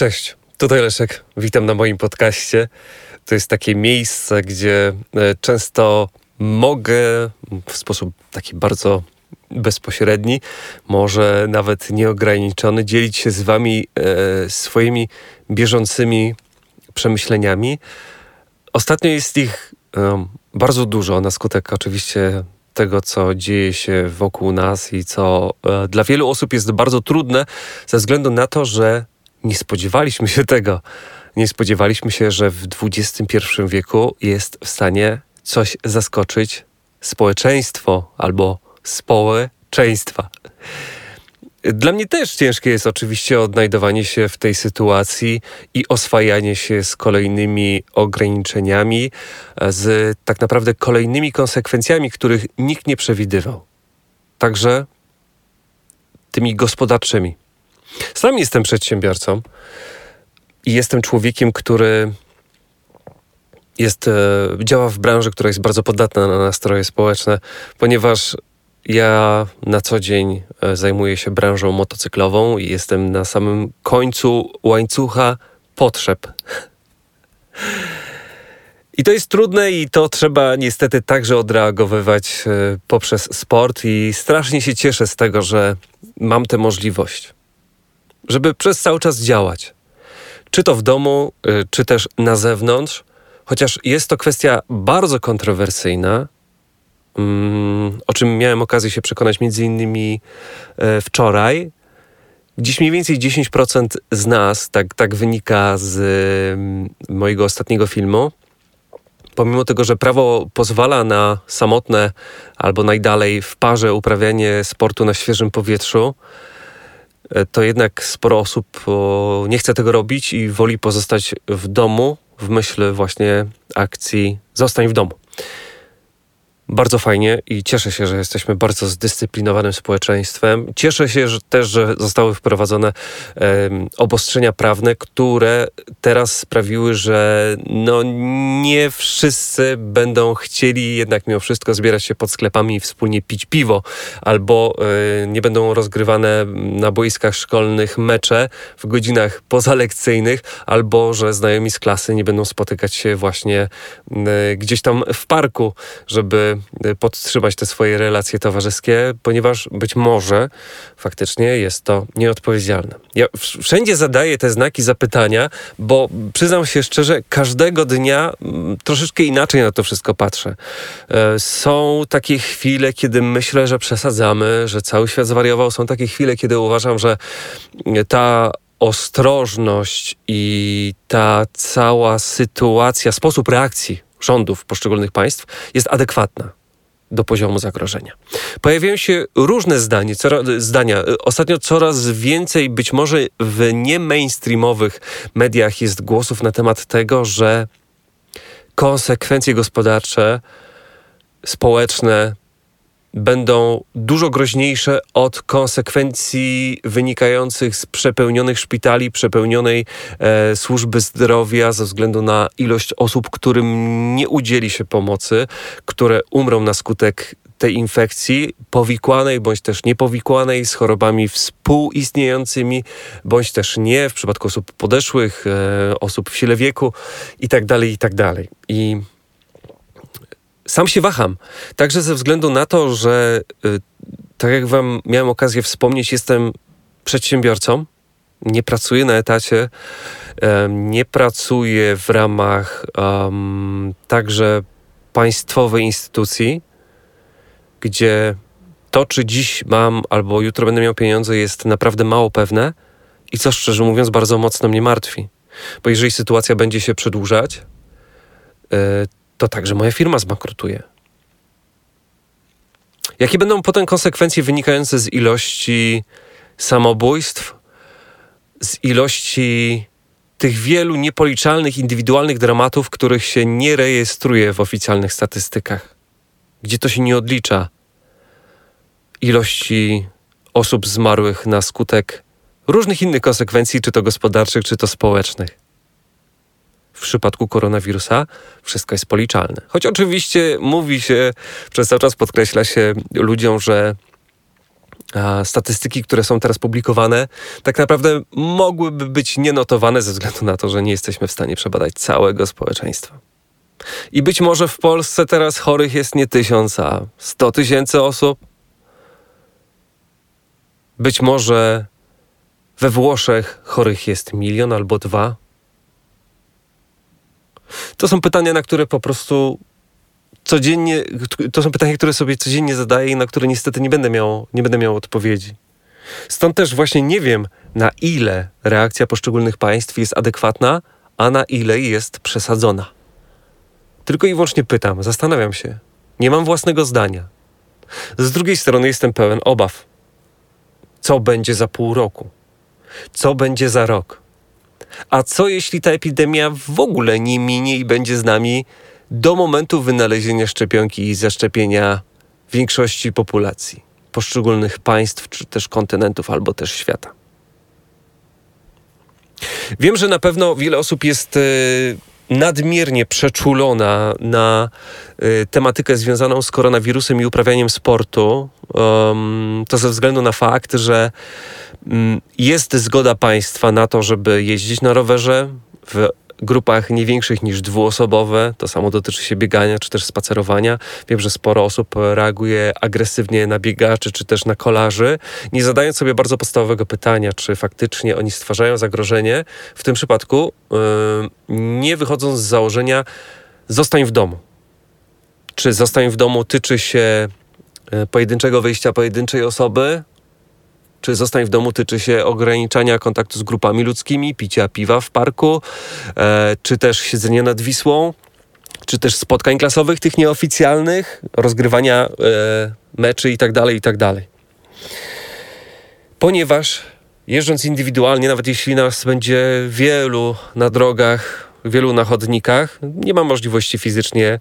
Cześć, tutaj Leszek. Witam na moim podcaście. To jest takie miejsce, gdzie e, często mogę w sposób taki bardzo bezpośredni, może nawet nieograniczony, dzielić się z Wami e, swoimi bieżącymi przemyśleniami. Ostatnio jest ich e, bardzo dużo, na skutek oczywiście tego, co dzieje się wokół nas i co e, dla wielu osób jest bardzo trudne, ze względu na to, że nie spodziewaliśmy się tego. Nie spodziewaliśmy się, że w XXI wieku jest w stanie coś zaskoczyć społeczeństwo albo społeczeństwa. Dla mnie też ciężkie jest oczywiście odnajdowanie się w tej sytuacji i oswajanie się z kolejnymi ograniczeniami, z tak naprawdę kolejnymi konsekwencjami, których nikt nie przewidywał. Także tymi gospodarczymi. Sam jestem przedsiębiorcą i jestem człowiekiem, który jest, e, działa w branży, która jest bardzo podatna na nastroje społeczne, ponieważ ja na co dzień e, zajmuję się branżą motocyklową i jestem na samym końcu łańcucha potrzeb. I to jest trudne i to trzeba niestety także odreagowywać e, poprzez sport i strasznie się cieszę z tego, że mam tę możliwość, żeby przez cały czas działać. Czy to w domu, e, czy też na zewnątrz, chociaż jest to kwestia bardzo kontrowersyjna, Mm, o czym miałem okazję się przekonać między innymi e, wczoraj. Dziś mniej więcej 10% z nas, tak, tak wynika z mm, mojego ostatniego filmu, pomimo tego, że prawo pozwala na samotne albo najdalej w parze uprawianie sportu na świeżym powietrzu, to jednak sporo osób nie chce tego robić i woli pozostać w domu w myśl właśnie akcji Zostań w domu bardzo fajnie i cieszę się, że jesteśmy bardzo zdyscyplinowanym społeczeństwem. Cieszę się że też, że zostały wprowadzone um, obostrzenia prawne, które teraz sprawiły, że no, nie wszyscy będą chcieli jednak mimo wszystko zbierać się pod sklepami i wspólnie pić piwo, albo y, nie będą rozgrywane na boiskach szkolnych mecze w godzinach pozalekcyjnych, albo że znajomi z klasy nie będą spotykać się właśnie y, gdzieś tam w parku, żeby podtrzymać te swoje relacje towarzyskie, ponieważ być może faktycznie jest to nieodpowiedzialne. Ja wszędzie zadaję te znaki zapytania, bo przyznam się szczerze, każdego dnia mm, troszeczkę inaczej na to wszystko patrzę. E, są takie chwile, kiedy myślę, że przesadzamy, że cały świat zwariował. Są takie chwile, kiedy uważam, że ta ostrożność i ta cała sytuacja, sposób reakcji rządów poszczególnych państw jest adekwatna do poziomu zagrożenia. Pojawiają się różne zdanie, coraz, zdania. Ostatnio coraz więcej, być może w nie mainstreamowych mediach jest głosów na temat tego, że konsekwencje gospodarcze, społeczne będą dużo groźniejsze od konsekwencji wynikających z przepełnionych szpitali, przepełnionej e, służby zdrowia ze względu na ilość osób, którym nie udzieli się pomocy, które umrą na skutek tej infekcji powikłanej bądź też niepowikłanej z chorobami współistniejącymi bądź też nie w przypadku osób podeszłych, e, osób w sile wieku itd. Tak itd. I tak sam się waham. Także ze względu na to, że y, tak jak Wam miałem okazję wspomnieć, jestem przedsiębiorcą. Nie pracuję na etacie, nie pracuję w ramach um, także państwowej instytucji, gdzie to, czy dziś mam albo jutro będę miał pieniądze, jest naprawdę mało pewne i co szczerze mówiąc bardzo mocno mnie martwi. Bo jeżeli sytuacja będzie się przedłużać, y, to także moja firma zbankrutuje. Jakie będą potem konsekwencje wynikające z ilości samobójstw, z ilości tych wielu niepoliczalnych, indywidualnych dramatów, których się nie rejestruje w oficjalnych statystykach, gdzie to się nie odlicza? Ilości osób zmarłych na skutek różnych innych konsekwencji, czy to gospodarczych, czy to społecznych w przypadku koronawirusa wszystko jest policzalne. Choć oczywiście mówi się, przez cały czas podkreśla się ludziom, że statystyki, które są teraz publikowane, tak naprawdę mogłyby być nienotowane ze względu na to, że nie jesteśmy w stanie przebadać całego społeczeństwa. I być może w Polsce teraz chorych jest nie tysiąc, a sto tysięcy osób. Być może we Włoszech chorych jest milion albo dwa. To są pytania, na które po prostu codziennie, to są pytania, które sobie codziennie zadaję i na które niestety nie będę miał, nie będę miał odpowiedzi. Stąd też właśnie nie wiem, na ile reakcja poszczególnych państw jest adekwatna, a na ile jest przesadzona. Tylko i wyłącznie pytam, zastanawiam się. Nie mam własnego zdania. Z drugiej strony jestem pełen obaw. Co będzie za pół roku? Co będzie za rok? A co jeśli ta epidemia w ogóle nie minie i będzie z nami do momentu wynalezienia szczepionki i zaszczepienia większości populacji, poszczególnych państw, czy też kontynentów, albo też świata? Wiem, że na pewno wiele osób jest e, nadmiernie przeczulona na y, tematykę związaną z koronawirusem i uprawianiem sportu. To ze względu na fakt, że jest zgoda państwa na to, żeby jeździć na rowerze w grupach nie większych niż dwuosobowe. To samo dotyczy się biegania czy też spacerowania. Wiem, że sporo osób reaguje agresywnie na biegaczy czy też na kolarzy, nie zadając sobie bardzo podstawowego pytania, czy faktycznie oni stwarzają zagrożenie. W tym przypadku yy, nie wychodząc z założenia zostań w domu. Czy zostań w domu tyczy się y, pojedynczego wyjścia pojedynczej osoby, czy zostań w domu tyczy się ograniczania kontaktu z grupami ludzkimi, picia piwa w parku, e, czy też siedzenia nad Wisłą, czy też spotkań klasowych tych nieoficjalnych, rozgrywania e, meczy itd., tak itd. Tak Ponieważ jeżdżąc indywidualnie, nawet jeśli nas będzie wielu na drogach, wielu na chodnikach, nie ma możliwości fizycznie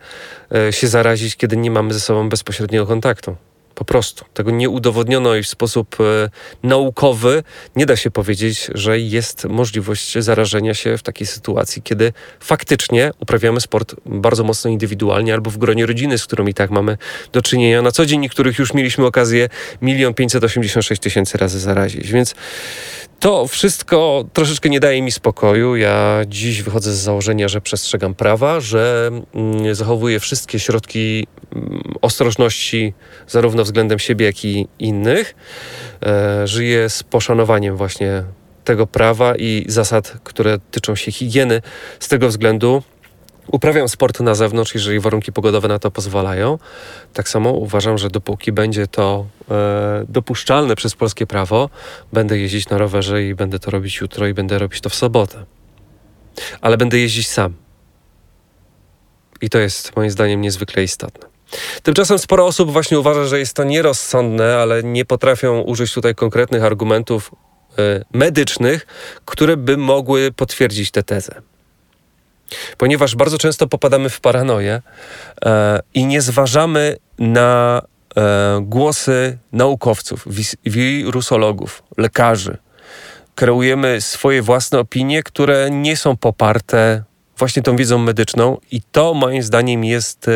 e, się zarazić, kiedy nie mamy ze sobą bezpośredniego kontaktu. Po prostu. Tego nie udowodniono i w sposób e, naukowy nie da się powiedzieć, że jest możliwość zarażenia się w takiej sytuacji, kiedy faktycznie uprawiamy sport bardzo mocno indywidualnie albo w gronie rodziny, z którą i tak mamy do czynienia na co dzień i których już mieliśmy okazję milion pięćset osiemdziesiąt sześć tysięcy razy zarazić. Więc to wszystko troszeczkę nie daje mi spokoju. Ja dziś wychodzę z założenia, że przestrzegam prawa, że mm, zachowuję wszystkie środki ostrożności, zarówno względem siebie, jak i innych. E, żyję z poszanowaniem właśnie tego prawa i zasad, które tyczą się higieny. Z tego względu uprawiam sport na zewnątrz, jeżeli warunki pogodowe na to pozwalają. Tak samo uważam, że dopóki będzie to e, dopuszczalne przez polskie prawo, będę jeździć na rowerze i będę to robić jutro i będę robić to w sobotę. Ale będę jeździć sam. I to jest moim zdaniem niezwykle istotne. Tymczasem sporo osób właśnie uważa, że jest to nierozsądne, ale nie potrafią użyć tutaj konkretnych argumentów y, medycznych, które by mogły potwierdzić tę tezę. Ponieważ bardzo często popadamy w paranoję e, i nie zważamy na e, głosy naukowców, wirusologów, lekarzy. Kreujemy swoje własne opinie, które nie są poparte właśnie tą wiedzą medyczną, i to moim zdaniem jest e,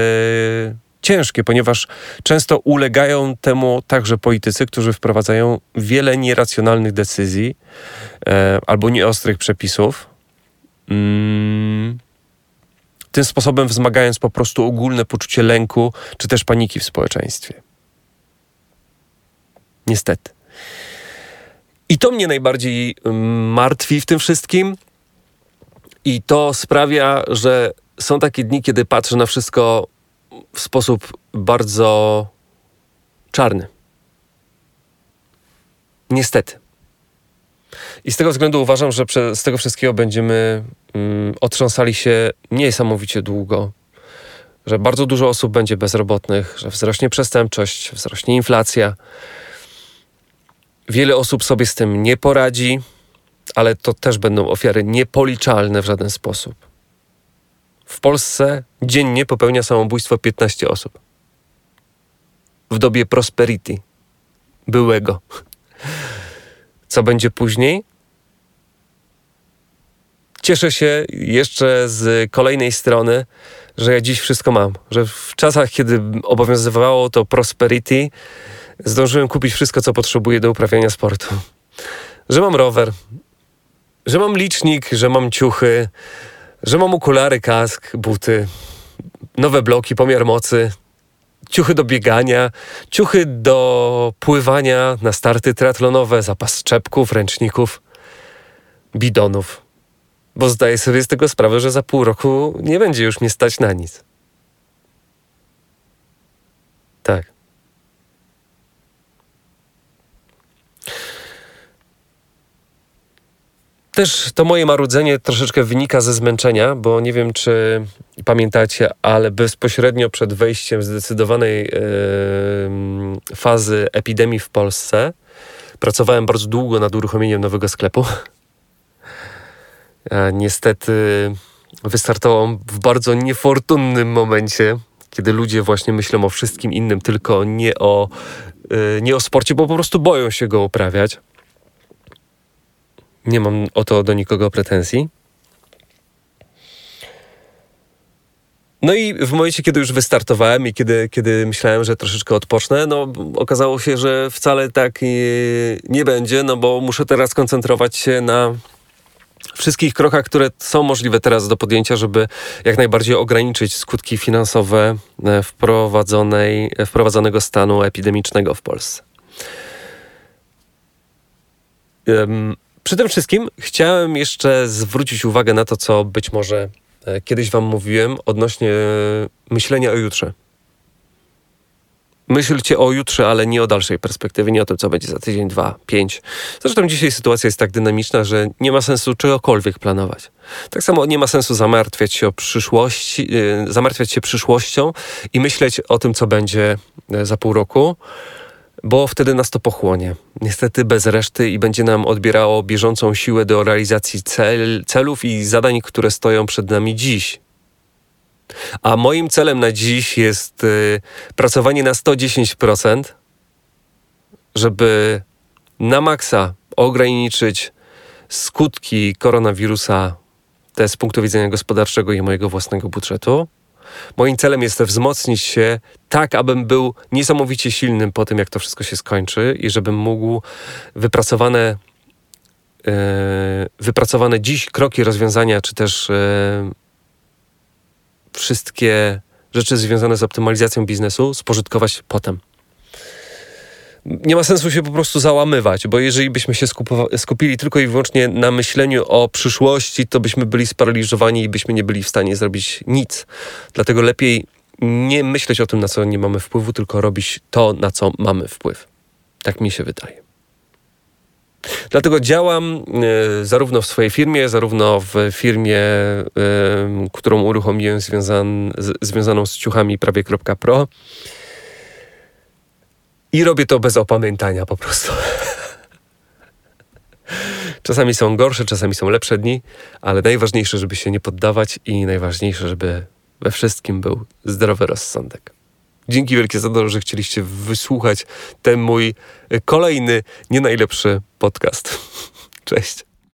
ciężkie, ponieważ często ulegają temu także politycy, którzy wprowadzają wiele nieracjonalnych decyzji e, albo nieostrych przepisów. Mm, tym sposobem wzmagając po prostu ogólne poczucie lęku czy też paniki w społeczeństwie. Niestety. I to mnie najbardziej mm, martwi w tym wszystkim. I to sprawia, że są takie dni, kiedy patrzę na wszystko w sposób bardzo czarny. Niestety. I z tego względu uważam, że z tego wszystkiego będziemy mm, otrząsali się niesamowicie długo. Że bardzo dużo osób będzie bezrobotnych, że wzrośnie przestępczość, wzrośnie inflacja. Wiele osób sobie z tym nie poradzi, ale to też będą ofiary niepoliczalne w żaden sposób. W Polsce dziennie popełnia samobójstwo 15 osób. W dobie prosperity byłego. Co będzie później? Cieszę się jeszcze z kolejnej strony, że ja dziś wszystko mam. Że w czasach, kiedy obowiązywało to prosperity, zdążyłem kupić wszystko, co potrzebuję do uprawiania sportu. Że mam rower, że mam licznik, że mam ciuchy, że mam okulary, kask, buty, nowe bloki, pomiar mocy, ciuchy do biegania, ciuchy do pływania na starty triatlonowe, zapas czepków, ręczników, bidonów. Bo zdaję sobie z tego sprawę, że za pół roku nie będzie już mnie stać na nic. Tak. Też to moje marudzenie troszeczkę wynika ze zmęczenia, bo nie wiem, czy pamiętacie, ale bezpośrednio przed wejściem zdecydowanej yy, fazy epidemii w Polsce pracowałem bardzo długo nad uruchomieniem nowego sklepu. A niestety wystartował w bardzo niefortunnym momencie, kiedy ludzie właśnie myślą o wszystkim innym, tylko nie o, yy, nie o sporcie, bo po prostu boją się go uprawiać. Nie mam o to do nikogo pretensji. No i w momencie, kiedy już wystartowałem i kiedy, kiedy myślałem, że troszeczkę odpocznę, no okazało się, że wcale tak nie będzie, no bo muszę teraz koncentrować się na wszystkich krokach, które są możliwe teraz do podjęcia, żeby jak najbardziej ograniczyć skutki finansowe e, wprowadzonej, wprowadzonego stanu epidemicznego w Polsce. Przy tym wszystkim chciałem jeszcze zwrócić uwagę na to, co być może e, kiedyś Wam mówiłem odnośnie myślenia o jutrze. Myślcie o jutrze, ale nie o dalszej perspektywie, nie o tym, co będzie za tydzień, dwa, pięć. Zresztą dzisiaj sytuacja jest tak dynamiczna, że nie ma sensu czegokolwiek planować. Tak samo nie ma sensu zamartwiać się o przyszłości, e, zamartwiać się przyszłością i myśleć o tym, co będzie e, za pół roku bo wtedy nas to pochłonie. Niestety bez reszty i będzie nam odbierało bieżącą siłę do realizacji cel, celów i zadań, które stoją przed nami dziś. A moim celem na dziś jest y, pracowanie na 110%, żeby na maksa ograniczyć skutki koronawirusa, te z punktu widzenia gospodarczego i mojego własnego budżetu Moim celem jest wzmocnić się tak, abym był niesamowicie silnym po tym, jak to wszystko się skończy i żebym mógł wypracowane, e, wypracowane dziś kroki, rozwiązania, czy też e, wszystkie rzeczy związane z optymalizacją biznesu spożytkować potem nie ma sensu się po prostu załamywać, bo jeżeli byśmy się skupili tylko i wyłącznie na myśleniu o przyszłości, to byśmy byli sparaliżowani i byśmy nie byli w stanie zrobić nic. Dlatego lepiej nie myśleć o tym, na co nie mamy wpływu, tylko robić to, na co mamy wpływ. Tak mi się wydaje. Dlatego działam y, zarówno w swojej firmie, zarówno w firmie, y, którą uruchomiłem związan, z, związaną z ciuchami prawie.pro. I robię to bez opamiętania po prostu. Czasami są gorsze, czasami są lepsze dni, ale najważniejsze, żeby się nie poddawać i najważniejsze, żeby we wszystkim był zdrowy rozsądek. Dzięki wielkie za to, że chcieliście wysłuchać ten mój kolejny, nie najlepszy podcast. Cześć.